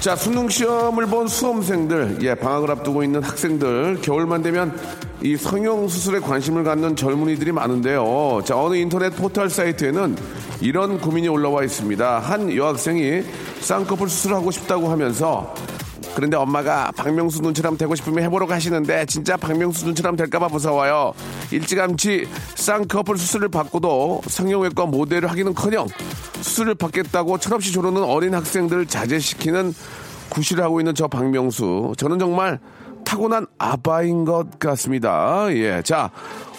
자, 수능 시험을 본 수험생들, 예, 방학을 앞두고 있는 학생들, 겨울만 되면 이 성형 수술에 관심을 갖는 젊은이들이 많은데요. 자, 어느 인터넷 포털 사이트에는 이런 고민이 올라와 있습니다. 한 여학생이 쌍꺼풀 수술하고 싶다고 하면서 그런데 엄마가 박명수 눈처럼 되고 싶으면 해보라고 하시는데 진짜 박명수 눈처럼 될까봐 무서워요. 일찌감치 쌍꺼풀 수술을 받고도 성형외과 모델을 하기는커녕 수술을 받겠다고 철없이 조르는 어린 학생들을 자제시키는 구실을 하고 있는 저 박명수. 저는 정말 타고난 아빠인 것 같습니다. 예. 자,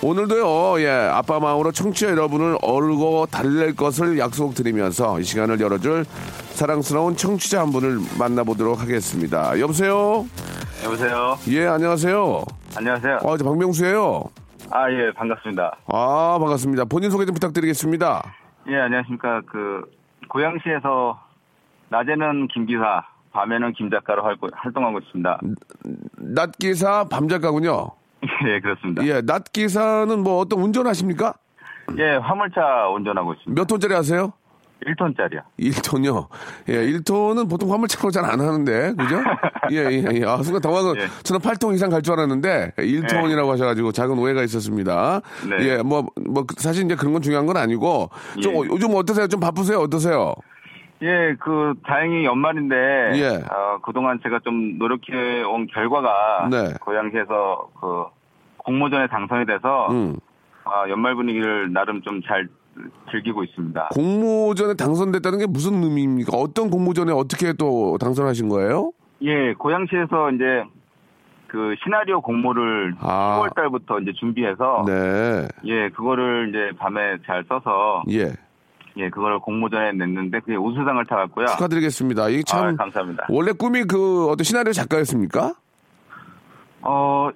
오늘도요, 예, 아빠 마음으로 청취자 여러분을 얼고 달랠 것을 약속드리면서 이 시간을 열어줄 사랑스러운 청취자 한 분을 만나보도록 하겠습니다. 여보세요? 여보세요. 예, 안녕하세요. 안녕하세요. 어, 저 박명수예요 아, 예, 반갑습니다. 아, 반갑습니다. 본인 소개 좀 부탁드리겠습니다. 예, 안녕하십니까. 그, 고양시에서 낮에는 김기사, 밤에는 김 작가로 활- 활동하고 있습니다. 낮 기사, 밤 작가군요. 예, 그렇습니다. 예, 낮 기사는 뭐 어떤 운전하십니까? 예, 화물차 운전하고 있습니다. 몇 톤짜리 하세요? 1톤짜리요. 1톤요. 예, 1톤은 보통 화물차로 잘 안 하는데, 그죠? 예, 예, 예. 아, 순간 당황을, 예. 저는 8톤 이상 갈 줄 알았는데, 1톤이라고 하셔가지고 작은 오해가 있었습니다. 네. 예, 뭐, 뭐, 사실 이제 그런 건 중요한 건 아니고, 좀, 예. 어, 요즘 어떠세요? 좀 바쁘세요? 어떠세요? 예, 그, 다행히 연말인데, 예. 어, 그동안 제가 좀 노력해 온 결과가, 네. 고양시에서 그, 공모전에 당선이 돼서, 음. 아, 연말 분위기를 나름 좀 잘 즐기고 있습니다. 공모전에 당선됐다는 게 무슨 의미입니까? 어떤 공모전에 어떻게 또 당선하신 거예요? 예, 고양시에서 이제 그 시나리오 공모를 아. 10월 달부터 이제 준비해서 네. 예, 그거를 이제 밤에 잘 써서 예. 예, 그거를 공모전에 냈는데 그게 우수상을 타갔고요. 축하드리겠습니다. 이게 참. 아, 감사합니다. 원래 꿈이 그 어떤 시나리오 작가였습니까? 어,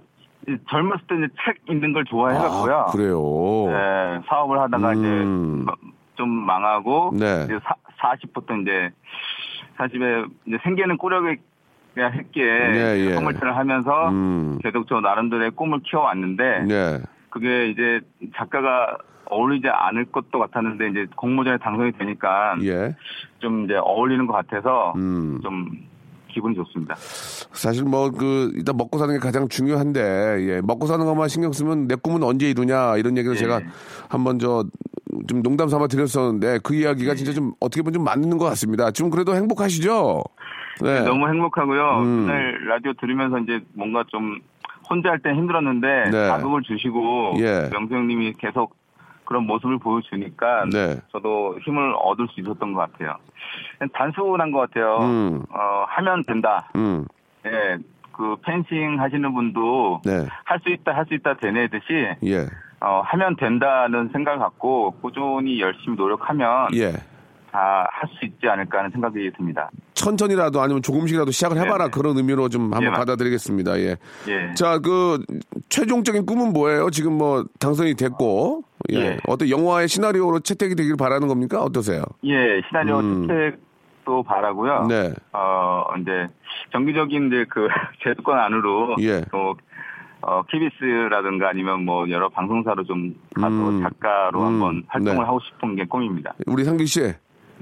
이 젊었을 때 이제 책 읽는 걸 좋아해갖고요. 아, 그래요. 예, 사업을 하다가 음. 이제 좀 망하고 네. 이제 사, 40부터 이제 40에 이제 생계는 꾸려야 했기에 예, 예. 화물차를 하면서 음. 계속 저 나름대로의 꿈을 키워왔는데 네. 그게 이제 작가가 어울리지 않을 것도 같았는데 이제 공모전에 당선이 되니까 예. 좀 이제 어울리는 것 같아서 음. 좀 기분이 좋습니다. 사실 뭐 그 일단 먹고 사는 게 가장 중요한데 예. 먹고 사는 것만 신경 쓰면 내 꿈은 언제 이루냐 이런 얘기를 예. 제가 한번 저 좀 농담 삼아 드렸었는데 그 이야기가 예. 진짜 좀 어떻게 보면 좀 맞는 것 같습니다. 지금 그래도 행복하시죠? 네. 너무 행복하고요. 음. 오늘 라디오 들으면서 이제 뭔가 좀 혼자 할 때 힘들었는데 네. 자극을 주시고 예. 명수 형님이 계속 그런 모습을 보여주니까 네. 저도 힘을 얻을 수 있었던 것 같아요. 단순한 것 같아요. 음. 어, 하면 된다. 음. 예, 그 펜싱 하시는 분도 네. 할수 있다, 할 수 있다 되뇌듯이 예. 어, 하면 된다는 생각을 갖고 꾸준히 열심히 노력하면 예. 다할 수 있지 않을까 하는 생각이 듭니다. 천천히라도 아니면 조금씩이라도 시작을 해봐라 네네. 그런 의미로 좀 한번 예, 맞- 받아들이겠습니다. 예. 예. 자, 그 최종적인 꿈은 뭐예요? 지금 뭐 당선이 됐고 예. 예. 어떤 영화의 시나리오로 채택이 되길 바라는 겁니까? 어떠세요? 예, 시나리오 음. 채택도 바라고요. 네. 어, 이제 정기적인 이제 그 제도권 안으로 예. 또 어, KBS라든가 아니면 뭐 여러 방송사로 좀 가서 음. 작가로 음. 한번 활동을 네. 하고 싶은 게 꿈입니다. 우리 상기 씨,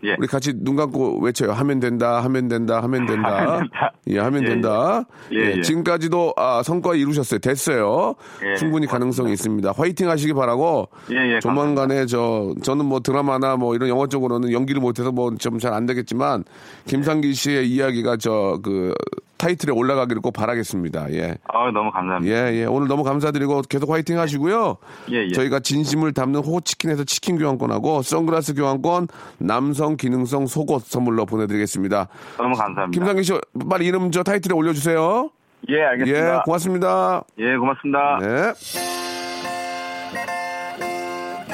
예. 우리 같이 눈 감고 외쳐요. 하면 된다, 하면 된다, 하면 된다. 하면 된다. 예, 하면 예, 된다. 예. 예, 예. 지금까지도 아, 성과 이루셨어요. 됐어요. 예, 충분히 가능성이 있습니다. 화이팅 하시기 바라고. 예, 예, 조만간에 저 저는 뭐 드라마나 뭐 이런 영화 쪽으로는 연기를 못해서 뭐 좀 잘 안 되겠지만 김상기 씨의 이야기가 저그 타이틀에 올라가기를 꼭 바라겠습니다. 예. 아, 너무 감사합니다. 예, 예. 오늘 너무 감사드리고 계속 화이팅 하시고요. 예, 예. 저희가 진심을 담는 호치킨에서 치킨 교환권하고 선글라스 교환권, 남성 기능성 속옷 선물로 보내드리겠습니다. 너무 감사합니다. 김상기 씨, 빨리 이름 저 타이틀에 올려주세요. 예, 예, 알겠습니다. 고맙습니다. 예, 고맙습니다. 네.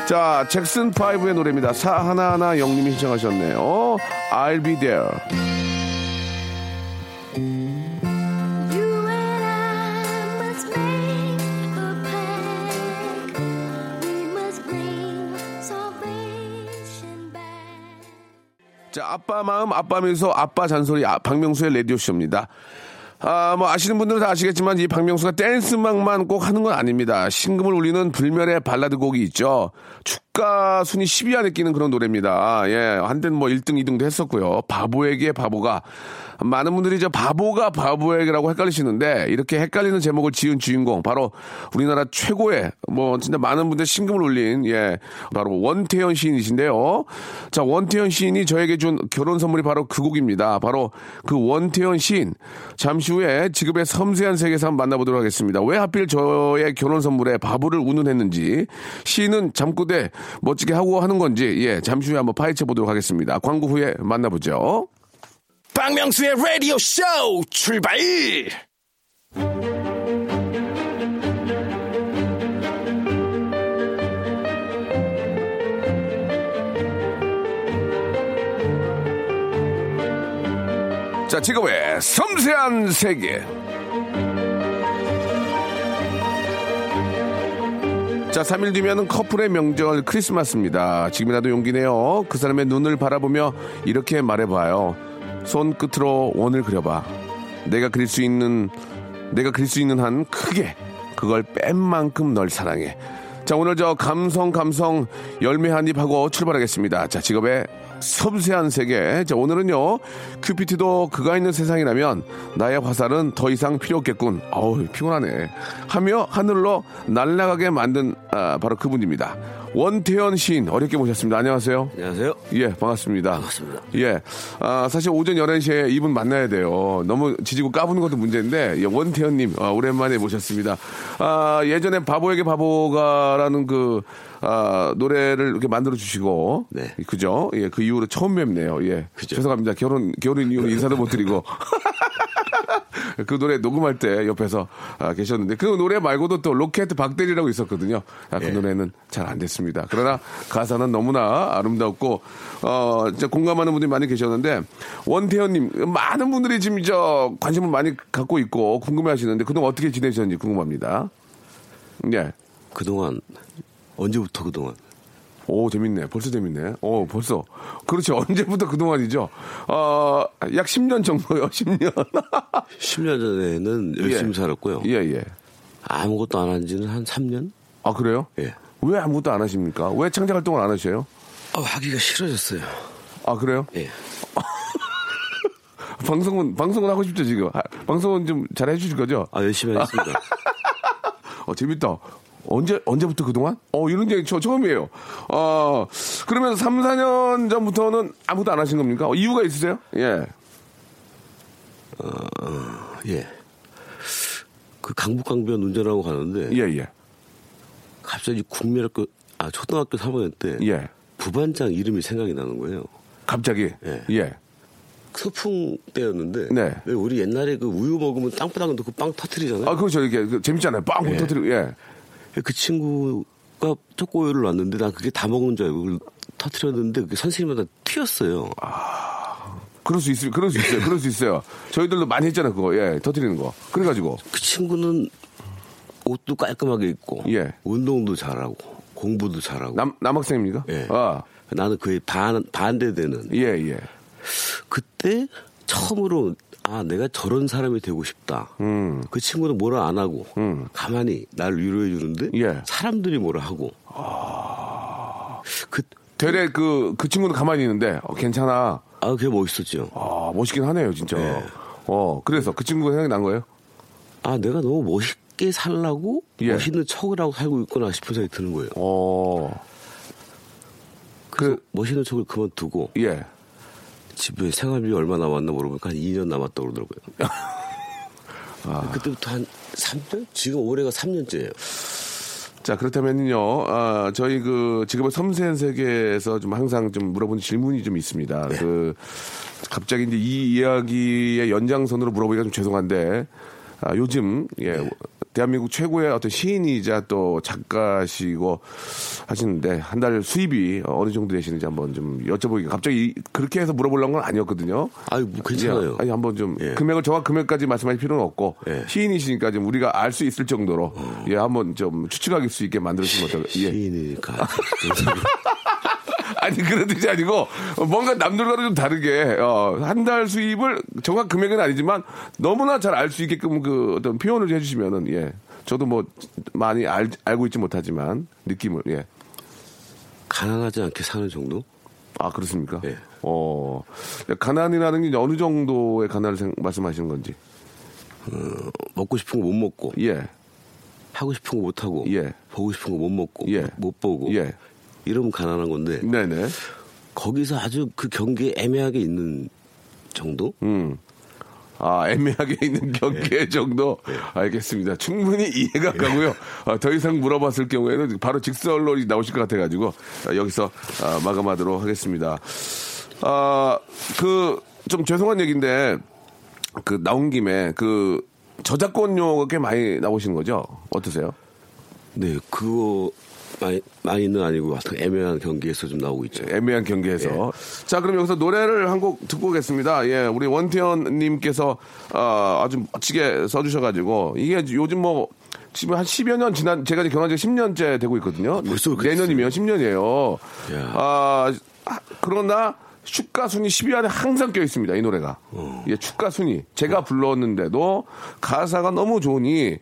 자, 잭슨 5의 노래입니다. 사 하나하나 영님이 신청하셨네요. I'll be there. 아빠 마음, 아빠 미소, 아빠 잔소리, 아, 박명수의 라디오쇼입니다. 아, 뭐, 아시는 분들은 다 아시겠지만, 이 박명수가 댄스막만 꼭 하는 건 아닙니다. 신금을 울리는 불멸의 발라드 곡이 있죠. 주가 순위 10위 안에 끼는 그런 노래입니다. 예, 한때는 뭐 1등, 2등도 했었고요. 바보에게 바보가. 많은 분들이 저 바보가 바보에게라고 헷갈리시는데, 이렇게 헷갈리는 제목을 지은 주인공, 바로 우리나라 최고의, 뭐, 진짜 많은 분들 신금을 울린, 예, 바로 원태현 시인이신데요. 자, 원태현 시인이 저에게 준 결혼 선물이 바로 그 곡입니다. 바로 그 원태현 시인. 잠시 후에 지급의 섬세한 세계에서 한번 만나보도록 하겠습니다. 왜 하필 저의 결혼 선물에 바보를 운운했는지, 시인은 잠꼬대 멋지게 하고 하는 건지, 예, 잠시 후에 한번 파헤쳐 보도록 하겠습니다. 광고 후에 만나보죠. 박명수의 라디오 쇼 출발! 자, 지금의 섬세한 세계. 자, 3일 뒤면은 커플의 명절 크리스마스입니다. 지금이라도 용기 내요. 그 사람의 눈을 바라보며 이렇게 말해봐요. 손끝으로 원을 그려봐. 내가 그릴 수 있는, 내가 그릴 수 있는 한 크게 그걸 뺀 만큼 널 사랑해. 자, 오늘 저 감성, 감성 열매 한입 하고 출발하겠습니다. 자, 직업의 섬세한 세계. 자, 오늘은요, 큐피트도 그가 있는 세상이라면 나의 화살은 더 이상 필요 없겠군. 어우, 피곤하네. 하며 하늘로 날아가게 만든, 아, 바로 그분입니다. 원태현 시인 어렵게 모셨습니다. 안녕하세요. 안녕하세요. 예, 반갑습니다. 반갑습니다. 예. 아, 사실 오전 11시에 이분 만나야 돼요. 너무 지지고 까부는 것도 문제인데, 예, 원태현 님, 아, 오랜만에 모셨습니다. 아, 예전에 바보에게 바보가라는 그, 아, 노래를 이렇게 만들어 주시고. 네. 그죠? 예, 그 이후로 처음 뵙네요. 예. 그죠. 죄송합니다. 결혼, 결혼 이후로 인사도 못 드리고. 그 노래 녹음할 때 옆에서 아, 계셨는데 그 노래 말고도 또 로켓 박대리라고 있었거든요. 아, 그 예. 노래는 잘 안 됐습니다. 그러나 가사는 너무나 아름답고 어 진짜 공감하는 분들이 많이 계셨는데 원태현님 많은 분들이 지금 저 관심을 많이 갖고 있고 궁금해하시는데 그동안 어떻게 지내셨는지 궁금합니다. 예. 그동안 언제부터 그동안 오 재밌네. 벌써 재밌네. 오 벌써 그렇죠. 언제부터 그 동안이죠. 어 약 10년 정도요. 10년. 10년 전에는 열심히 예. 살았고요. 예 예. 아무것도 안 한 지는 한 3년? 아 그래요? 예. 왜 아무것도 안 하십니까? 왜 창작 활동을 안 하셔요? 아, 하기가 싫어졌어요. 아 그래요? 예. 방송은 방송은 하고 싶죠 지금. 아, 방송은 좀 잘 해주실 거죠? 아, 열심히 하겠습니다. 어 재밌다. 언제 언제부터 그동안? 어 이런 게저 처음이에요. 어 그러면 3, 4년 전부터는 아무것도 안 하신 겁니까? 어, 이유가 있으세요? 예. 예. 그 강북강변 운전하고 가는데 예, 예. 갑자기 국민학교 아 초등학교 3학년 때 예. 부반장 이름이 생각이 나는 거예요. 갑자기. 예. 예. 소풍 때였는데 네. 왜 우리 옛날에 그 우유 먹으면 땅바닥 넣고 빵 터트리잖아요. 아 그렇죠. 이게 그 재밌잖아요. 빵 예. 터뜨리고 예. 그 친구가 초코우유를 놨는데 난 그게 다 먹은 줄 알고 터트렸는데 그게 선생님마다 튀었어요. 그럴 수 있어요. 그럴 수 있어요. 그럴 수 있어요. 저희들도 많이 했잖아요. 그거. 예. 터뜨리는 거. 그래가지고. 그 친구는 옷도 깔끔하게 입고 예. 운동도 잘하고 공부도 잘하고 남 남학생입니까? 예. 아. 나는 그에 반 반대되는 예, 예. 그때 처음으로 아 내가 저런 사람이 되고 싶다. 음. 그 친구는 뭐라 안 하고 음. 가만히 날 위로해 주는데 예. 사람들이 뭐라 하고 그 되레 그, 그 친구는 가만히 있는데, 어, 괜찮아. 아, 그게 멋있었죠. 아, 멋있긴 하네요, 진짜. 네. 어, 그래서 그 친구가 생각이 난 거예요? 아, 내가 너무 멋있게 살라고 예. 멋있는 척을 하고 살고 있구나 싶은 생각이 드는 거예요. 어, 그- 멋있는 척을 그만두고 예. 집에 생활비 얼마 남았나 물어보니까 한 2년 남았다고 그러더라고요. 아. 그때부터 한 3년? 지금 올해가 3년째예요. 자, 그렇다면요, 아, 저희 그, 지금의 섬세한 세계에서 좀 항상 좀 물어보는 질문이 좀 있습니다. 네. 그, 갑자기 이제 이 이야기의 연장선으로 물어보기가 좀 죄송한데, 아, 요즘, 예, 네. 대한민국 최고의 어떤 시인이자 또 작가시고 하시는데, 한 달 수입이 어느 정도 되시는지 한번 좀 여쭤보기, 갑자기 이- 그렇게 해서 물어보려는 건 아니었거든요. 아유, 뭐 괜찮아요. 예, 아니, 한번 좀, 예. 금액을 정확 금액까지 말씀하실 필요는 없고, 예. 시인이시니까 좀 우리가 알 수 있을 정도로, 예, 한번 좀 추측할 수 있게 만들어주시면 어떨까요? 예. 시인이니까. 아니, 그런 뜻이 아니고, 뭔가 남들과는 좀 다르게, 어, 한 달 수입을 정확 금액은 아니지만, 너무나 잘 알 수 있게끔 그 어떤 표현을 해주시면은, 예. 저도 뭐, 많이 알, 알고 있지 못하지만, 느낌을, 예. 가난하지 않게 사는 정도? 아, 그렇습니까? 예. 어, 가난이라는 게 어느 정도의 가난을 생- 말씀하시는 건지. 먹고 싶은 거 못 먹고, 예. 하고 싶은 거 못 하고, 예. 보고 싶은 거 못 먹고, 예. 못 보고, 예. 이러면 가난한 건데, 네네. 거기서 아주 그 경계에 애매하게 있는 정도? 음. 아, 애매하게 있는 경계 정도? 알겠습니다. 충분히 이해가 가고요. 아, 더 이상 물어봤을 경우에는 바로 직설로 나오실 것 같아가지고, 아, 여기서 아, 마감하도록 하겠습니다. 아, 그, 좀 죄송한 얘기인데, 그, 나온 김에, 그, 저작권료가 꽤 많이 나오시는 거죠? 어떠세요? 네, 그거 많이, 많이는 아니고 애매한 경계에서 좀 나오고 있죠. 애매한 경계에서. 자, 그럼 여기서 노래를 한 곡 듣고 오겠습니다. 예, 우리 원태현님께서 아, 아주 멋지게 써주셔가지고 이게 요즘 뭐 지금 한 10여 년 지난 제가 이제 결혼한 지 10년째 되고 있거든요. 벌써 그렇게 내년이면 10년이에요. 야. 아, 아, 그러나 축가 순위 10위 안에 항상 껴 있습니다. 이 노래가. 어. 예, 축가 순위. 제가 불렀는데도 가사가 너무 좋으니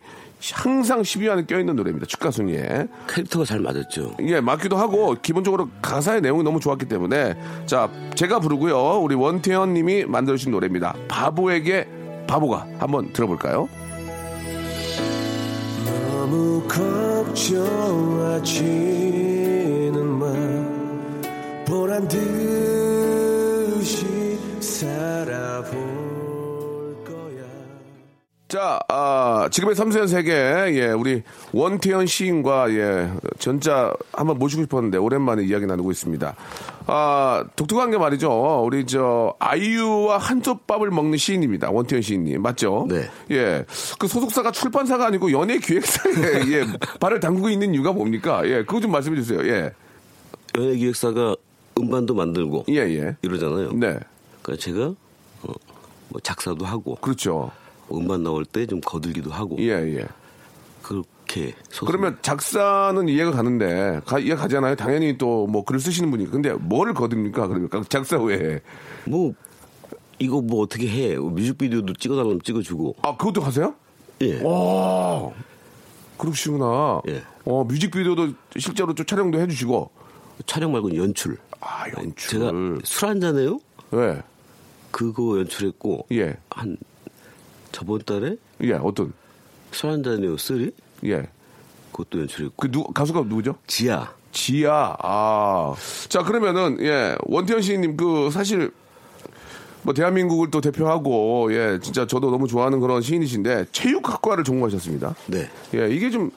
항상 10위 안에 껴 있는 노래입니다. 축가 순위에. 캐릭터가 잘 맞았죠. 예, 맞기도 하고 기본적으로 가사의 내용이 너무 좋았기 때문에 자, 제가 부르고요. 우리 원태현 님이 만들어 주신 노래입니다. 바보에게 바보가 한번 들어볼까요? 너무 걱정하지는 마 보란 듯 이 살아볼 거야 자, 아, 지금의 섬세한 세계, 예, 우리 원태현 시인과, 예, 전자 한번 모시고 싶었는데, 오랜만에 이야기 나누고 있습니다. 아, 독특한 게 말이죠. 우리 저, 아이유와 한솥밥을 먹는 시인입니다. 원태현 시인님. 맞죠? 네. 예. 그 소속사가 출판사가 아니고 연예 기획사에, 예, 발을 담그고 있는 이유가 뭡니까? 예, 그거 좀 말씀해 주세요. 예. 연예기획사가 음반도 만들고 예, 예. 이러잖아요. 네. 그러니까 제가 어, 뭐 작사도 하고 그렇죠. 음반 나올 때 좀 거들기도 하고 예, 예. 그렇게 소송- 그러면 작사는 이해가 가는데 가, 이해 가잖아요. 당연히 또 뭐 글을 쓰시는 분이 근데 뭐를 거듭니까? 그러니까 작사 외에 뭐 이거 뭐 어떻게 해 뮤직비디오도 찍어달라면 찍어주고 아 그것도 하세요? 예 와 그러시구나. 예. 어 뮤직비디오도 실제로 좀 촬영도 해주시고 촬영 말고 연출 아 연출. 제가 술 한 잔해요 예. 그거 연출했고 예. 한 저번 달에 예 어떤 술 한 잔해요 three 예. 그것도 연출했고 그 누 가수가 누구죠? 지아 지아. 아. 자, 그러면은, 예, 원태현 시인님, 그, 사실, 뭐, 대한민국을 또 대표하고, 예, 진짜 저도 너무 좋아하는 그런 시인이신데, 체육학과를 전공하셨습니다. 네 예, 이게 좀,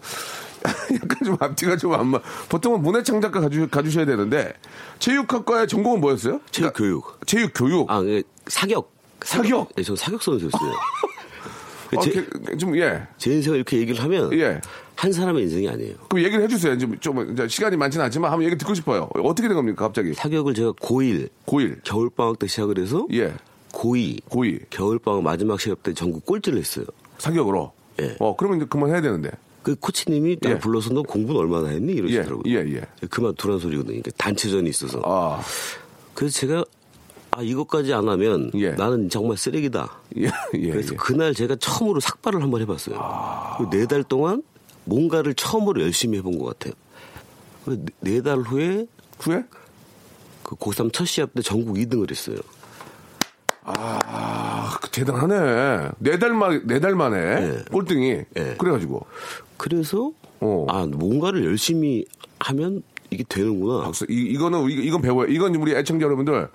약간 좀 앞뒤가 좀 안 맞, 보통은 문해창작가 가주, 가주셔야 되는데, 체육학과의 전공은 뭐였어요? 체육 그러니까 교육 체육교육. 아 예, 사격 사격? 네, 저 사격 선수였어요 어, 제, 그, 좀, 예. 제 인생을 이렇게 얘기를 하면 예. 한 사람의 인생이 아니에요 그럼 얘기를 해주세요. 좀, 좀, 시간이 많지는 않지만, 한번 얘기 듣고 싶어요. 어떻게 된 겁니까, 갑자기? 사격을 제가 고1 고1. 겨울방학 때 시작을 해서 예. 고2 고2. 겨울방학 마지막 시합 때 전국 꼴찌를 했어요. 사격으로. 예. 어, 그러면 이제 그만해야 되는데. 그 코치님이 딱 예. 불러서 너 공부는 얼마나 했니? 이러시더라고요. 예, 예, 예. 그만 두란 소리거든요. 그러니까 단체전이 있어서. 아, 그래서 제가 아 이것까지 안 하면 예. 나는 정말 쓰레기다. 예, 예. 그래서 예. 그날 제가 처음으로 삭발을 한번 해봤어요. 네달 동안 뭔가를 처음으로 열심히 해본 것 같아요. 네달 후에 후에? 그 고3 첫 시합 때 전국 2등을 했어요. 아, 그 대단하네. 네 달 만, 네 달 만에 네. 꼴등이. 네. 그래가지고. 그래서 어. 아 뭔가를 열심히 하면 이게 되는구나. 박수. 이, 이거는, 이- 이건 배워요. 이건 우리 애청자 여러분들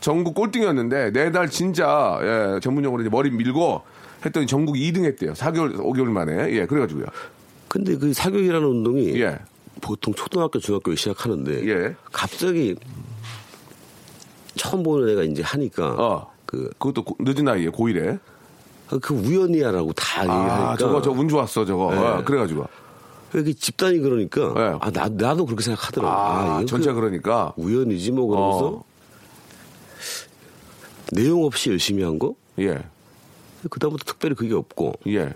전국 꼴등이었는데 네 달 진짜, 예, 전문용어로 이제 머리 밀고 했더니 전국 2등 했대요. 4개월, 5개월 만에. 예, 그래가지고요. 근데 그 사격이라는 운동이 예. 보통 초등학교, 중학교에 시작하는데 예. 갑자기 처음 보는 애가 이제 하니까 어. 그, 그것도 고- 늦은 나이에 고1에. 그 우연이야라고 다 얘기하니까 아, 저거, 저 운 좋았어, 저거. 네. 어, 그래가지고. 이렇게 집단이 그러니까 네. 아, 나, 나도 그렇게 생각하더라고. 아, 이건 전체 그 그러니까. 우연이지 뭐 그러면서 어. 내용 없이 열심히 한 거? 예, 그다음부터 특별히 그게 없고 예,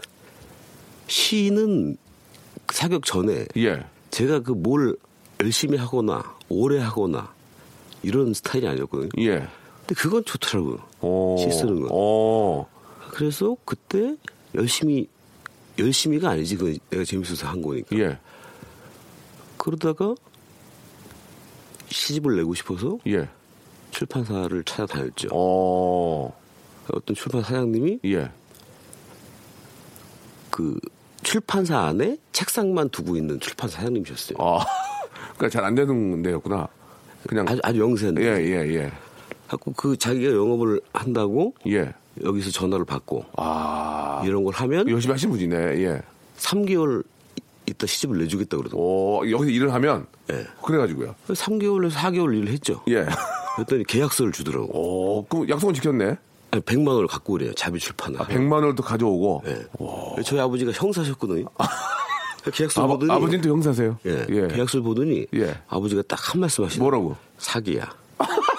시는 사격 전에 예. 제가 그 뭘 열심히 하거나 오래 하거나 이런 스타일이 아니었거든요. 예. 근데 그건 좋더라고요. 오. 시 쓰는 건. 오. 그래서 그때 열심히 열심히가 아니지 그 내가 재밌어서 한 거니까. 예, 그러다가 시집을 내고 싶어서 예. 출판사를 찾아다녔죠. 오. 어떤 출판 사장님이 예. 그 출판사 안에 책상만 두고 있는 출판사 사장님이셨어요. 아, 그러니까 잘 안 되는 데였구나. 그냥. 아주, 아주 영세인데. 예, 예, 예. 갖고 그 자기가 영업을 한다고 예. 여기서 전화를 받고 아. 이런 걸 하면 열심히 하신 분이네, 예. 3개월 있다 시집을 내주겠다 그러더라고요. 오, 여기서 일을 하면. 예. 그래가지고요. 3개월에서 4개월 일을 했죠. 예. 그랬더니 계약서를 주더라고. 오, 그럼 약속은 지켰네. 아니, 100만 원을 갖고 그래요. 자비 출판을. 아, 100만 원을 또 가져오고. 예. 저희 아버지가 형사셨거든요. 계약서 아버, 보더니 아버지는 또 형사세요? 예. 예. 계약서를 보더니 예. 아버지가 딱 한 말씀 하시더라고요. 뭐라고? 사기야.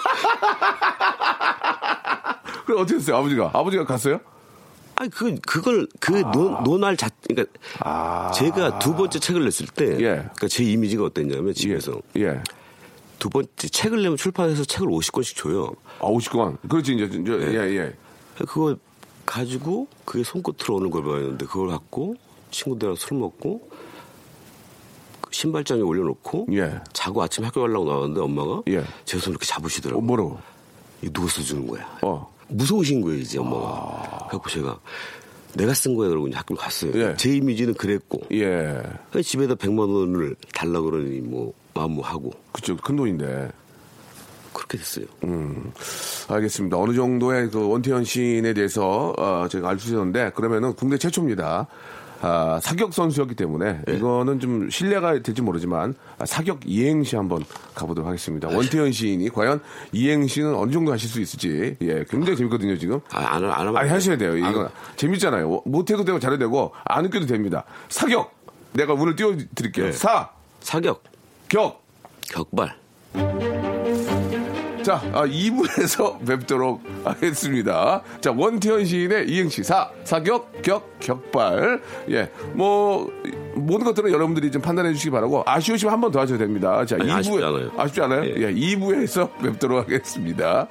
그래, 어떻게 했어요, 아버지가? 아버지가 갔어요? 아니 그 그걸 그 논, 논할 자 그러니까 아. 제가 두 번째 책을 냈을 때 예. 그러니까 제 이미지가 어땠냐면 집에서 예. 두 번째 책을 내면 출판해서 책을 50권씩 줘요. 아, 50권. 그렇지, 이제, 이제 예, 예. 그걸 가지고 그게 손끝으로 오는 걸 봐야하는데 그걸 갖고 친구들이랑 술 먹고 그 신발장에 올려놓고 예. 자고 아침 학교 가려고 나왔는데 엄마가 예. 제 손을 이렇게 잡으시더라고. 어, 뭐라고? 누가 써주는 거야. 어. 무서우신 거예요 이제 엄마가. 그래갖고 제가 내가 쓴 거야 그러고 이제 학교를 갔어요. 예. 제 이미지는 그랬고 예. 집에다 100만 원을 달라 그러니 뭐 마음하고 그쵸, 큰 돈인데. 그렇게 됐어요. 음, 알겠습니다. 어느 정도의 그 원태현 시인에 대해서 어, 제가 알수 있었는데 그러면은 국내 최초입니다. 아, 사격 선수였기 때문에 이거는 좀 신뢰가 될지 모르지만 아, 사격 이행시 한번 가보도록 하겠습니다. 원태현 시인이 과연 이행시는 어느 정도 하실 수 있을지 예, 굉장히 재밌거든요 지금. 아, 안, 안 하면 아니 안 하셔야 돼요. 이거 아, 재밌잖아요. 못해도 되고 잘해도 되고 안 웃겨도 됩니다. 사격 내가 운을 띄워드릴게요. 네. 사, 사격, 격, 격발. 자, 아, 2부에서 뵙도록 하겠습니다. 자, 원태현 시인의 이행시 사, 사격, 격, 격발. 예, 뭐, 모든 것들은 여러분들이 좀 판단해 주시기 바라고, 아쉬우시면 한 번 더 하셔도 됩니다. 자, 아니, 2부에. 아쉽지 않아요. 아쉽지 않아요? 예. 예, 2부에서 뵙도록 하겠습니다.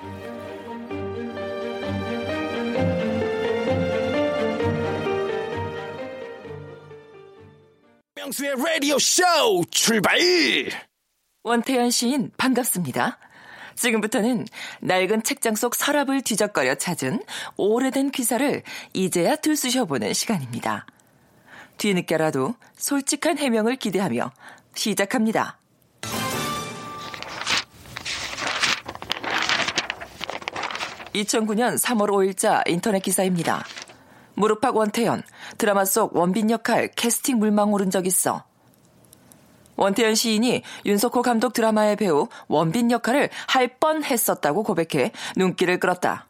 명수의 라디오 쇼 출발! 원태현 시인 반갑습니다. 지금부터는 낡은 책장 속 서랍을 뒤적거려 찾은 오래된 기사를 이제야 들쑤셔보는 시간입니다. 뒤늦게라도 솔직한 해명을 기대하며 시작합니다. (2009년 3월 5일자) 인터넷 기사입니다. 무릎팍 원태현 드라마 속 원빈 역할 캐스팅 물망 오른 적 있어 원태현 시인이 윤석호 감독 드라마의 배우 원빈 역할을 할 뻔했었다고 고백해 눈길을 끌었다.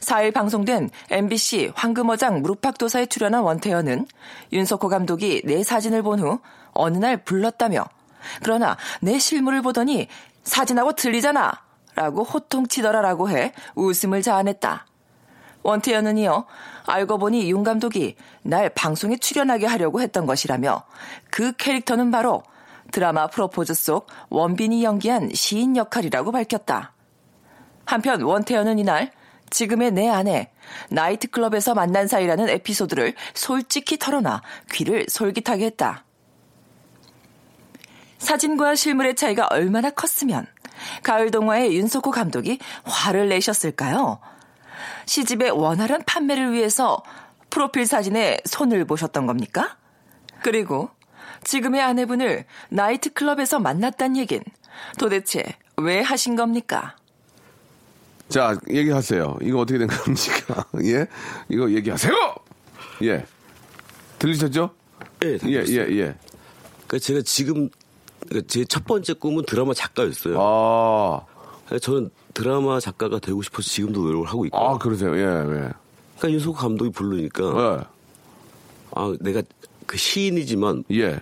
4일 방송된 MBC 황금어장 무릎팍도사에 출연한 원태현은 윤석호 감독이 내 사진을 본 후 어느 날 불렀다며 그러나 내 실물을 보더니 사진하고 틀리잖아 라고 호통치더라라고 해 웃음을 자아냈다. 원태현은 이어 알고 보니 윤 감독이 날 방송에 출연하게 하려고 했던 것이라며 그 캐릭터는 바로 드라마 프로포즈 속 원빈이 연기한 시인 역할이라고 밝혔다. 한편 원태현은 이날 지금의 내 아내 나이트클럽에서 만난 사이라는 에피소드를 솔직히 털어놔 귀를 솔깃하게 했다. 사진과 실물의 차이가 얼마나 컸으면 가을 동화의 윤석호 감독이 화를 내셨을까요? 시집의 원활한 판매를 위해서 프로필 사진에 손을 보셨던 겁니까? 그리고 지금의 아내분을 나이트클럽에서 만났단 얘긴 도대체 왜 하신 겁니까? 자, 얘기하세요. 이거 어떻게 된 겁니까? 예? 이거 얘기하세요! 예. 들리셨죠? 예, 예, 예, 예. 그러니까 제가 지금 제 첫 번째 꿈은 드라마 작가였어요. 아, 저는 드라마 작가가 되고 싶어서 지금도 노력을 하고 있고. 아, 그러세요. 예, 예. 그러니까 윤석 감독이 부르니까 예. 아 내가 그 시인이지만 예.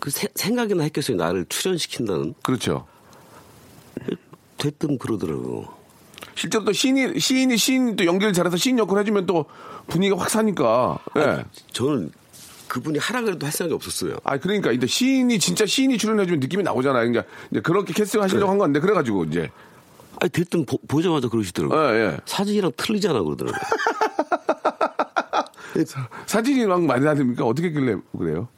그 세- 생각이나 했겠어요 나를 출연시킨다는 그렇죠. 대뜸 그러더라고. 실제로 또 시인이, 시인이 시인 또 연기를 잘해서 시인 역할 해주면 또 분위기가 확 사니까. 예. 저는 그분이 하라 그래도 할 생각이 없었어요. 아, 그러니까, 이제 시인이, 진짜 시인이 출연해주면 느낌이 나오잖아요. 그러니까, 이제 그렇게 캐스팅 하시려고 한 건데, 그래가지고, 이제. 아니 대뜸 보, 자마자 그러시더라고요. 예, 예. 사진이랑 틀리잖아 그러더라고요. 사진이 막 많이 다닙니까? 어떻게 했길래 그래요?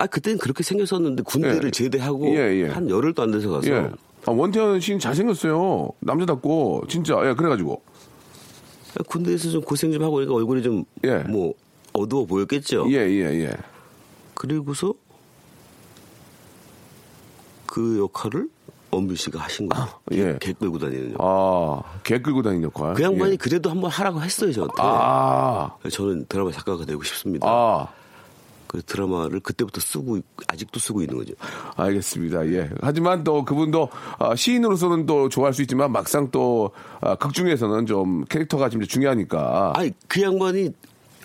아 그때는 그렇게 생겼었는데 군대를 예. 제대하고 예, 예. 한 열흘도 안 돼서 가서 예. 아, 원태현 시인 잘생겼어요. 남자답고, 진짜. 예, 그래가지고. 군대에서 좀 고생 좀 하고 그러니까 얼굴이 좀뭐 예. 어두워 보였겠죠. 예, 예, 예. 그리고서 그 역할을 엄빈 씨가 하신 거예요. 예. 개 끌고 다니는 역할. 아, 개 끌고 다니는 역할. 그 양반이 예. 그래도 한번 하라고 했어요 저한테. 아, 저는 드라마 작가가 되고 싶습니다. 아. 그 드라마를 그때부터 쓰고 있- 아직도 쓰고 있는 거죠. 알겠습니다. 예. 하지만 또 그분도 아, 시인으로서는 또 좋아할 수 있지만 막상 또 아, 극중에서는 좀 캐릭터가 좀 중요하니까. 아니 그 양반이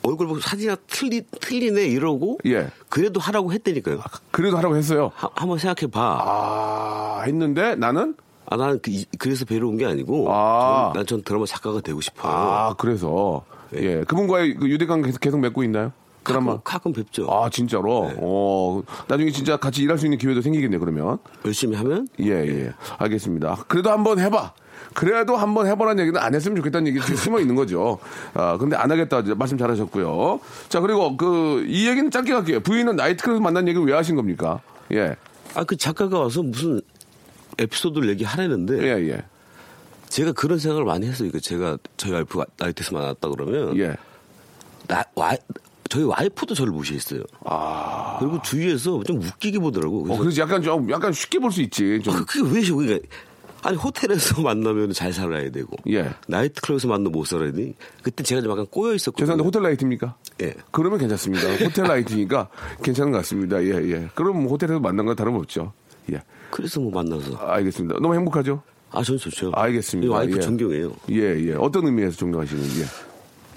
얼굴 보고 사진이 틀리 틀리네 이러고 예. 그래도 하라고 했다니까요. 그래도 하라고 했어요. 하- 한번 생각해 봐. 아, 했는데 나는 아, 나는 그, 이- 그래서 배로 온 게 아니고 아. 난전 드라마 작가가 되고 싶어요. 아, 그래서 예. 그분과의 그 유대관 계속, 계속 맺고 있나요? 드라마. 가끔, 가끔 뵙죠. 아, 진짜로? 네. 어, 나중에 진짜 같이 일할 수 있는 기회도 생기겠네, 그러면. 열심히 하면 예, 예. 알겠습니다. 그래도 한번 해봐. 그래도 한번 해보라는 얘기는 안 했으면 좋겠다는 얘기 지금 숨어 있는 거죠. 아, 근데 안 하겠다. 말씀 잘 하셨고요. 자, 그리고 그, 이 얘기는 짧게 갈게요. 부인은 나이트클럽에서 만난 얘기를 왜 하신 겁니까? 예. 아 그 작가가 와서 무슨 에피소드를 얘기하라는데 예, 예. 제가 그런 생각을 많이 했어요. 그 제가 저희 와이프가 나이트에서 만났다 그러면 예. 나, 와, 저희 와이프도 저를 무시했어요. 아. 그리고 주위에서 좀 웃기게 보더라고. 어, 그래서 그래서 약간 좀, 약간 쉽게 볼 수 있지. 좀. 아, 그게 왜 쉬워? 그러니까 아니 호텔에서 만나면 잘 살아야 되고 예. 나이트클럽에서 만나면 못 살아야 되니 그때 제가 좀 약간 꼬여 있었거든요. 죄송한데 호텔 라이트입니까? 예. 그러면 괜찮습니다. 호텔 라이트니까 괜찮은 것 같습니다. 예, 예. 그럼 뭐 호텔에서 만난 건 다름없죠. 예. 그래서 뭐 만나서 알겠습니다. 너무 행복하죠? 아전 좋죠. 알겠습니다. 이 와이프 예. 존경해요. 예, 예. 어떤 의미에서 존경하시는지.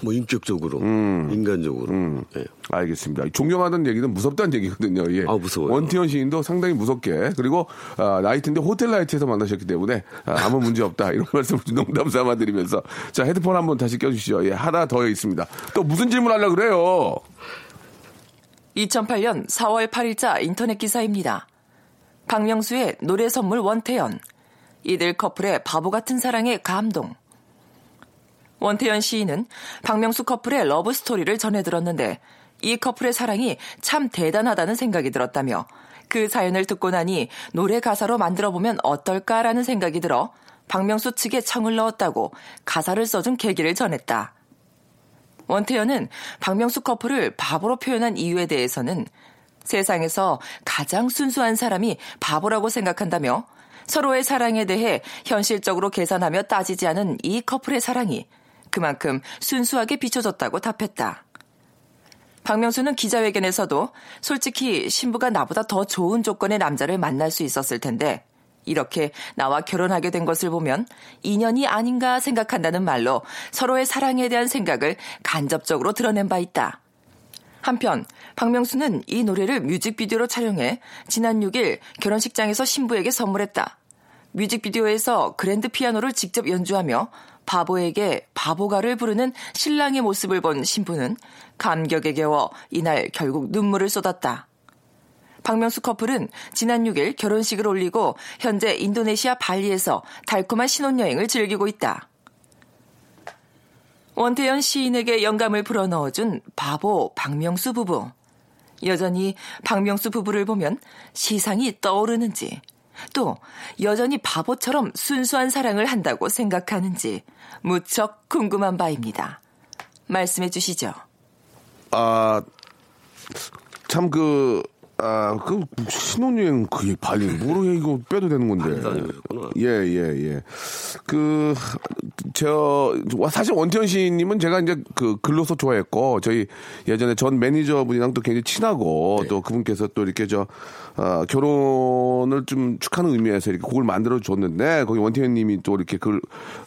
예. 뭐 인격적으로, 음. 인간적으로. 예. 알겠습니다. 존경하다는 얘기는 무섭다는 얘기거든요. 예. 아, 무서워요. 원티원 시인도 상당히 무섭게 그리고 아, 라이트인데 호텔 라이트에서 만나셨기 때문에 아, 아무 문제 없다 이런 말씀을 좀 농담 삼아 드리면서 자 헤드폰 한번 다시 껴주시죠. 예, 하나 더 있습니다. 또 무슨 질문 하려 그래요? 2008년 4월 8일자 인터넷 기사입니다. 박명수의 노래 선물 원태연. 이들 커플의 바보 같은 사랑에 감동. 원태연 시인은 박명수 커플의 러브 스토리를 전해 들었는데 이 커플의 사랑이 참 대단하다는 생각이 들었다며 그 사연을 듣고 나니 노래 가사로 만들어 보면 어떨까라는 생각이 들어 박명수 측에 청을 넣었다고 가사를 써준 계기를 전했다. 원태연은 박명수 커플을 바보로 표현한 이유에 대해서는 세상에서 가장 순수한 사람이 바보라고 생각한다며 서로의 사랑에 대해 현실적으로 계산하며 따지지 않은 이 커플의 사랑이 그만큼 순수하게 비춰졌다고 답했다. 박명수는 기자회견에서도 솔직히 신부가 나보다 더 좋은 조건의 남자를 만날 수 있었을 텐데 이렇게 나와 결혼하게 된 것을 보면 인연이 아닌가 생각한다는 말로 서로의 사랑에 대한 생각을 간접적으로 드러낸 바 있다. 한편 박명수는 이 노래를 뮤직비디오로 촬영해 지난 6일 결혼식장에서 신부에게 선물했다. 뮤직비디오에서 그랜드 피아노를 직접 연주하며 바보에게 바보가를 부르는 신랑의 모습을 본 신부는 감격에 겨워 이날 결국 눈물을 쏟았다. 박명수 커플은 지난 6일 결혼식을 올리고 현재 인도네시아 발리에서 달콤한 신혼여행을 즐기고 있다. 원태연 시인에게 영감을 불어넣어준 바보 박명수 부부. 여전히 박명수 부부를 보면 시상이 떠오르는지 또 여전히 바보처럼 순수한 사랑을 한다고 생각하는지 무척 궁금한 바입니다. 말씀해 주시죠. 아, 참 그, 아, 그, 신혼여행, 그게 발리, 해, 이거 빼도 되는 건데. 예, 예, 예. 그, 저, 와, 사실 원태연 시인님은 제가 이제 그 글로서 좋아했고, 저희 예전에 전 매니저분이랑 또 굉장히 친하고, 또 그분께서 또 이렇게 저, 아, 결혼을 좀 축하하는 의미에서 이렇게 곡을 만들어 줬는데, 거기 원태연 님이 또 이렇게 그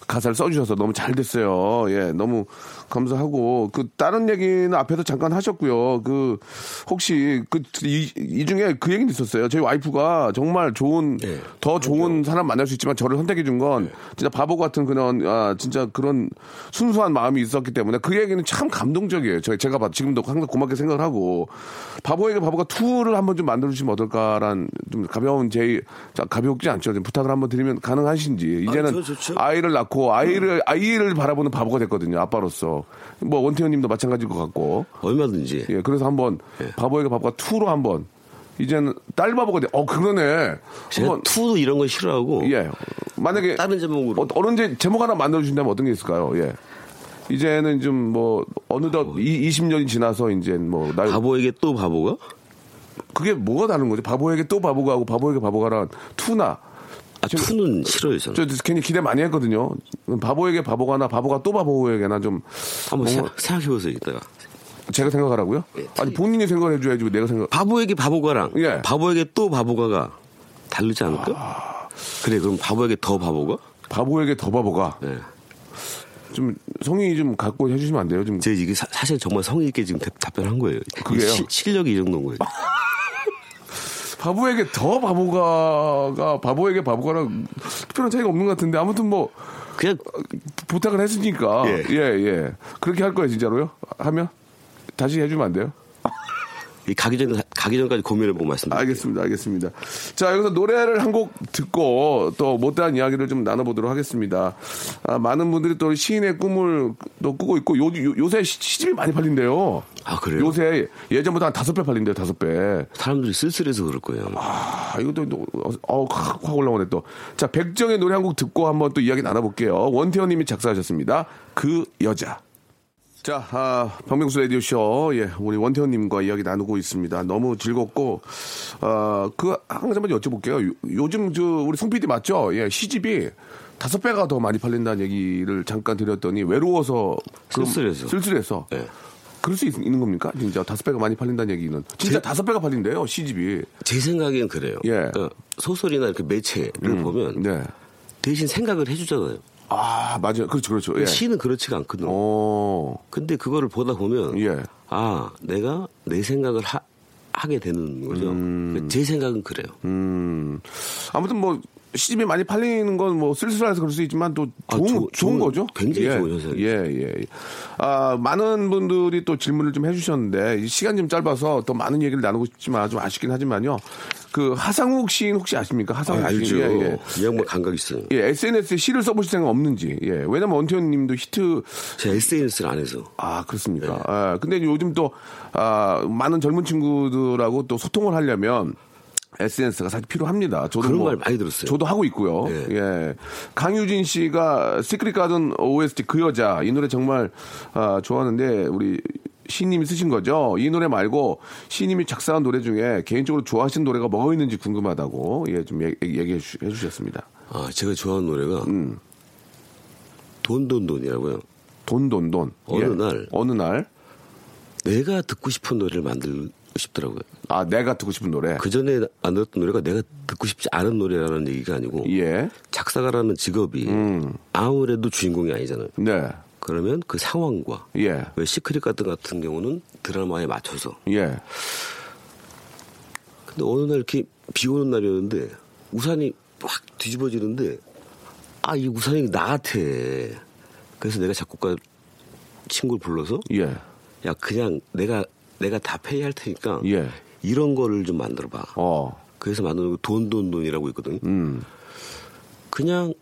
가사를 써주셔서 너무 잘 됐어요. 예, 너무 감사하고, 그, 다른 얘기는 앞에서 잠깐 하셨고요. 그, 혹시 그, 이, 이 중에 그 얘기도 있었어요. 저희 와이프가 정말 좋은, 예. 더 좋은 사람 만날 수 있지만 저를 선택해 준건 진짜 바보 같은 그런, 아, 진짜 그런 순수한 마음이 있었기 때문에 그 얘기는 참 감동적이에요. 저, 제가 봐, 지금도 항상 고맙게 생각을 하고, 바보에게 바보가 투를 한번 좀 만들어 주시면 어떨까 란 좀 가벼운 제, 자, 가볍지 않죠. 좀 부탁을 한번 드리면 가능하신지. 이제는 저 좋죠. 아이를 낳고 아이를, 아이를 바라보는 바보가 됐거든요. 아빠로서. 뭐 원태현 님도 마찬가지일 것 같고. 얼마든지. 예, 그래서 한번 예. 바보에게 바보가 투로 한번 이제는 딸 바보가 돼. 어, 그러네. 제가 투도 이런 거 싫어하고 예. 만약에 다른 제목으로 어, 제, 제목 하나 만들어 주신다면 어떤 게 있을까요? 예. 이제는 좀 뭐 어느덧 이 20년이 지나서 이제 뭐 날 바보에게 또 바보가? 그게 뭐가 다른 거죠? 바보에게 또 바보가 하고 바보에게 바보가란 투나 아, 투는 싫어요, 저는. 저 괜히 기대 많이 했거든요. 바보에게 바보가나 바보가 또 바보에게나 좀 한번 뭔가- 생각- 생각해보세요, 이따가. 제가 생각하라고요? 예, 아니 본인이 생각을 해줘야지 왜 내가 생각. 바보에게 바보가랑 예. 바보에게 또 바보가가 다르지 않을까? 그래, 그럼 바보에게 더 바보가? 바보에게 더 바보가 네. 좀 성의 좀 갖고 해주시면 안 돼요? 좀 제가 이게 사, 실 정말 성의 있게 지금 답- 답변한 거예요. 그게요? 시- 실력이 이 정도인 거예요. 바보에게 더 바보가가 바보에게 바보가랑 특별한 차이가 없는 것 같은데 아무튼 뭐 그냥 부탁을 했으니까 예. 예 예. 그렇게 할 거예요 진짜로요? 하면 다시 해주면 안 돼요? 이 가기 전 가기 전까지 고민해 보고 말씀드릴게요. 알겠습니다, 알겠습니다. 자 여기서 노래를 한 곡 듣고 또 못다한 이야기를 좀 나눠보도록 하겠습니다. 아, 많은 분들이 또 시인의 꿈을 또 꾸고 있고 요, 요, 새 시집이 많이 팔린대요. 아, 그래요? 요새 예전보다 한 다섯 배 팔린대요, 다섯 배. 사람들이 쓸쓸해서 그럴 거예요. 아, 이것도 또, 어, 확, 확 올라오네 또. 자, 백정의 노래 한 곡 듣고 한번 또 이야기 나눠볼게요. 원태현 님이 작사하셨습니다. 그 여자. 자, 아, 박명수 라디오쇼, 예, 우리 원태현 님과 이야기 나누고 있습니다. 너무 즐겁고, 어, 그, 한 가지만 여쭤볼게요. 요- 요 즘 저, 우리 송 PD 맞죠? 예, 시집이 다섯 배가 더 많이 팔린다는 얘기를 잠깐 드렸더니 외로워서. 쓸쓸해서. 쓸쓸해서. 네. 그럴 수 있, 는 겁니까? 진짜 다섯 배가 많이 팔린다는 얘기는. 진짜 제- 다섯 배가 팔린대요, 시집이. 제 생각엔 그래요. 예. 그러니까 소설이나 이렇게 매체를 보면 네. 대신 생각을 해주잖아요. 아, 맞아요. 그렇죠, 그렇죠. 예. 시는 그렇지가 않거든. 요 어, 근데 그거를 보다 보면 예. 아 내가 내 생각을 하, 하게 되는 거죠. 그러니까 제 생각은 그래요. 음. 아무튼 뭐, 시집이 많이 팔리는 건 뭐 쓸쓸해서 그럴 수 있지만 또 아, 좋은, 조- 좋은, 좋은, 거죠? 굉장히 예, 좋은 현상이죠. 예, 예. 아, 많은 분들이 또 질문을 좀 해주셨는데, 이 시간 좀 짧아서 또 많은 얘기를 나누고 싶지만 좀 아쉽긴 하지만요. 그 하상욱 시인 혹시 아십니까? 하상욱 아, 시인. 알죠. 예, 예. 이 양반 감각 있어요. 예, SNS에 시를 써보실 생각 없는지. 예. 왜냐면 원태연 님도 히트, 제 SNS를 안 해서 아, 그렇습니까? 네. 아, 근데 요즘 또, 아, 많은 젊은 친구들하고 또 소통을 하려면 SNS가 사실 필요합니다. 저도 그런 뭐- 말 많이 들었어요. 저도 하고 있고요. 예. 예. 강유진 씨가 시크릿 가든 OST 그 여자 이 노래 정말 아, 좋아하는데 우리 시인님이 쓰신 거죠. 이 노래 말고 시인님이 작사한 노래 중에 개인적으로 좋아하시는 노래가 뭐가 있는지 궁금하다고 예, 좀 얘- 얘기해 주, 해주셨습니다. 아 제가 좋아하는 노래가 음. 돈돈돈이라고요. 돈, 돈, 돈. 어느 예. 날. 어느 날. 내가 듣고 싶은 노래를 만들고 싶더라고요. 아, 내가 듣고 싶은 노래. 그 전에 안 들었던 노래가 내가 듣고 싶지 않은 노래라는 얘기가 아니고 예. 작사가라는 직업이 음. 아무래도 주인공이 아니잖아요. 네. 그러면 그 상황과 예. 왜 시크릿 가든 같은 경우는 드라마에 맞춰서 예. 근데 어느 날 이렇게 비 오는 날이었는데 우산이 확 뒤집어지는데 아 이 우산이 나 같아 그래서 내가 작곡가 친구를 불러서 예. 야 그냥 내가 내가 다 페이할 테니까 예. 이런 거를 좀 만들어봐 어. 그래서 만든 돈돈 돈이라고 있거든요 음. 그냥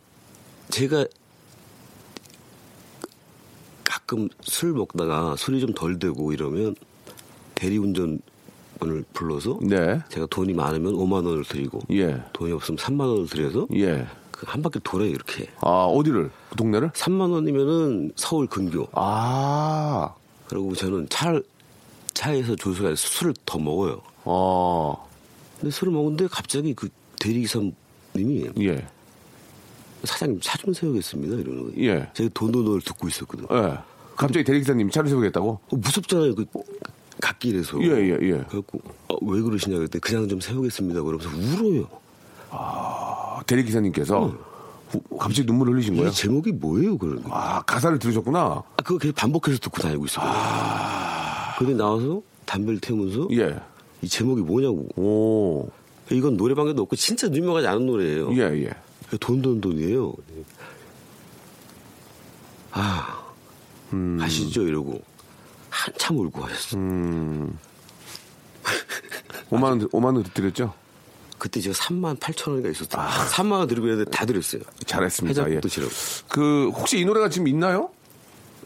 제가 가끔 술 먹다가 술이 좀 덜 되고 이러면 대리운전 원을 불러서 네. 제가 돈이 많으면 5만 원을 드리고 예. 돈이 없으면 3만 원을 드려서 예. 그한 바퀴 돌아요 이렇게. 아, 어디를? 그 동네를? 3만 원이면은 서울 근교. 아. 그리고 저는 차 차에서 조수가 술을 더 먹어요. 어. 근데 술을 먹는데 갑자기 그 대리기사님이 예. 사장님 차 좀 세우겠습니다 이러는 거예요. 예. 제가 돈돈을 듣고 있었거든. 요 예. 갑자기 대리기사님이 차를 세우겠다고? 무섭잖아요. 그 갓길에서. 예, 예, 예. 그래갖고 어, 왜 그러시냐 그랬더니 그냥 좀 세우겠습니다. 그러면서 울어요. 아, 대리기사님께서 후- 갑자기 눈물 흘리신 거예요? 이 제목이 뭐예요? 그러는 거예요. 아, 가사를 들으셨구나? 아, 그거 계속 반복해서 듣고 다니고 있어요. 근데 나와서 담배를 태우면서 아. 예. 이 제목이 뭐냐고. 오. 이건 노래방에도 없고 진짜 유명하지 않은 노래예요. 예, 예. 돈돈 돈이에요. 아, 음. 아시죠? 이러고 한참 울고 하셨어. 음. 5만 원, 5만 원 드렸죠? 그때 제가 3만 8천 원인가 있었어요. 3만 원 드리고 했는데 다 드렸어요. 잘했습니다. 예. 그, 혹시 이 노래가 지금 있나요?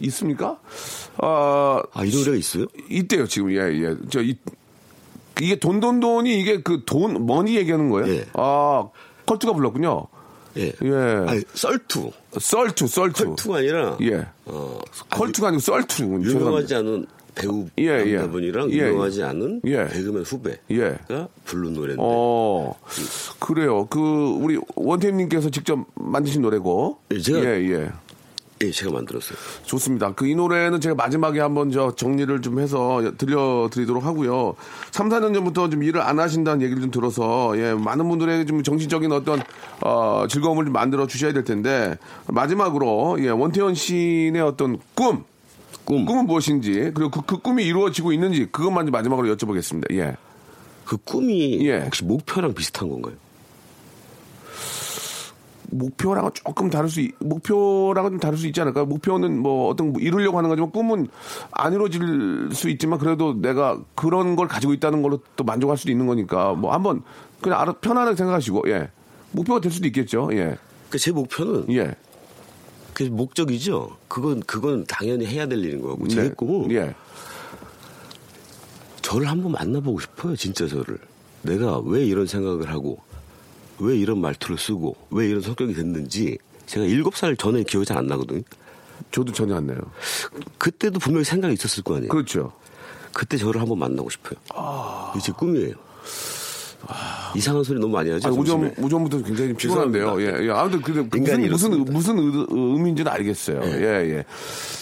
있습니까? 아, 아, 이 노래가 있어요? 있대요, 지금. 예, 예. 저, 이, 이게 돈돈돈이 이게 그 돈, 머니 얘기하는 거예요? 예. 아, 컬투가 불렀군요. 예. 예. 아니, 썰투. 썰투, 썰투. 컬투가 아니라 예. 어, 컬투가 아니고 썰투. 유명하지 않은 배우 예, 예. 남자분이랑 예, 유명하지 예. 않은 예. 배그맨 후배가 예. 부른 노래인데 어, 그래요. 그, 우리 원태님께서 직접 만드신 노래고. 예, 제가- 예, 예. 예, 제가 만들었어요. 좋습니다. 그 이 노래는 제가 마지막에 한번 저 정리를 좀 해서 들려드리도록 하고요. 3, 4년 전부터 좀 일을 안 하신다는 얘기를 좀 들어서 예, 많은 분들에게 좀 정신적인 어떤 어, 즐거움을 좀 만들어 주셔야 될 텐데 마지막으로 예, 원태현 씨의 어떤 꿈, 꿈. 꿈은 무엇인지 그리고 그, 그 꿈이 이루어지고 있는지 그것만 좀 마지막으로 여쭤보겠습니다. 예. 그 꿈이 예. 혹시 목표랑 비슷한 건가요? 목표랑은 조금 다를 수, 있- 목표랑은 좀 다를 수 있지 않을까요? 목표는 뭐 어떤 뭐 이루려고 하는 거지만 꿈은 안 이루어질 수 있지만 그래도 내가 그런 걸 가지고 있다는 걸로 또 만족할 수도 있는 거니까 뭐 한번 그냥 알아, 편안하게 생각하시고, 예. 목표가 될 수도 있겠죠, 예. 그 제 목표는 예. 그 목적이죠. 그건 그건 당연히 해야 될 일인 거고 제 네. 꿈은 예. 저를 한번 만나보고 싶어요. 진짜 저를 내가 왜 이런 생각을 하고 왜 이런 말투를 쓰고 왜 이런 성격이 됐는지 제가 일곱 살 전에 기억이 잘 안 나거든요. 저도 전혀 안 나요. 그때도 분명히 생각이 있었을 거 아니에요. 그렇죠. 그때 저를 한번 만나고 싶어요. 이게 제 꿈이에요. 이상한 소리 너무 많이 하죠. 아니, 오전. 오전부터 굉장히 좀 피곤한데요. 예. 예. 아무튼 근데 무슨, 무슨, 이렇습니다. 무슨 의- 의미인지는 알겠어요. 예, 예.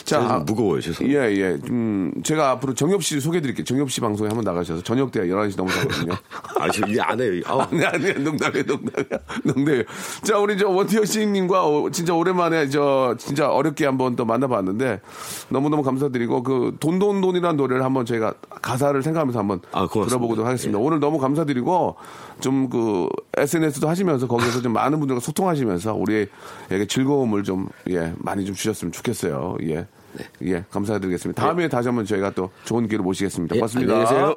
제가 좀 무거워요, 죄송합니다. 예, 예. 좀, 제가 앞으로 정엽 씨 소개해 드릴게요. 정엽 씨 방송에 한번 나가셔서 저녁 때 11시 넘어가거든요. 아, 지금 이제 안 해요. 아우, 아니, 아니, 농담이에요, 농담이에요. 농담이에요. 자, 우리 저 원태현 씨님과 어, 진짜 오랜만에 저 진짜 어렵게 한번 또 만나봤는데 너무너무 감사드리고 그 돈돈돈이라는 노래를 한번 저희가 가사를 생각하면서 한번 아. 들어보도록 하겠습니다. 오늘 너무 감사드리고 좀 그 SNS도 하시면서 거기에서 좀 많은 분들과 소통하시면서 우리에게 즐거움을 좀 예, 많이 좀 주셨으면 좋겠어요. 예. 예, 감사드리겠습니다. 다음에 다시 한번 저희가 또 좋은 기회로 모시겠습니다. 예, 고맙습니다. 안녕히 계세요.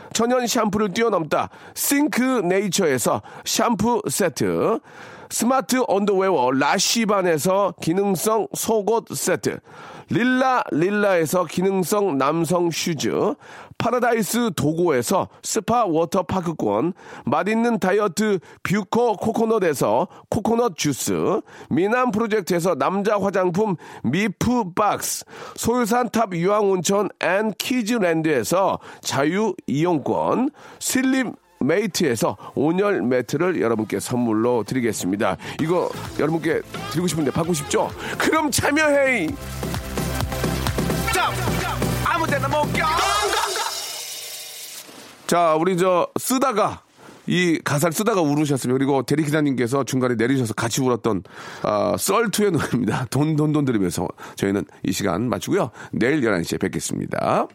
천연 샴푸를 뛰어넘다. 싱크 네이처에서 샴푸 세트, 스마트 언더웨어 라쉬반에서 기능성 속옷 세트, 릴라 릴라에서 기능성 남성 슈즈, 파라다이스 도고에서 스파 워터파크권, 맛있는 다이어트 뷰코 코코넛에서 코코넛 주스, 미남 프로젝트에서 남자 화장품 미프 박스, 소요산 탑 유황온천 and 키즈랜드에서 자유 이용권, 슬림 메이트에서 온열 매트를 여러분께 선물로 드리겠습니다. 이거 여러분께 드리고 싶은데 받고 싶죠? 그럼 참여해! 자, 우리 저 쓰다가 이 가사를 쓰다가 울으셨으면 그리고 대리 기사님께서 중간에 내리셔서 같이 울었던 아, 썰투의 노래입니다. 돈돈돈 들으면서 저희는 이 시간 마치고요. 내일 11시에 뵙겠습니다.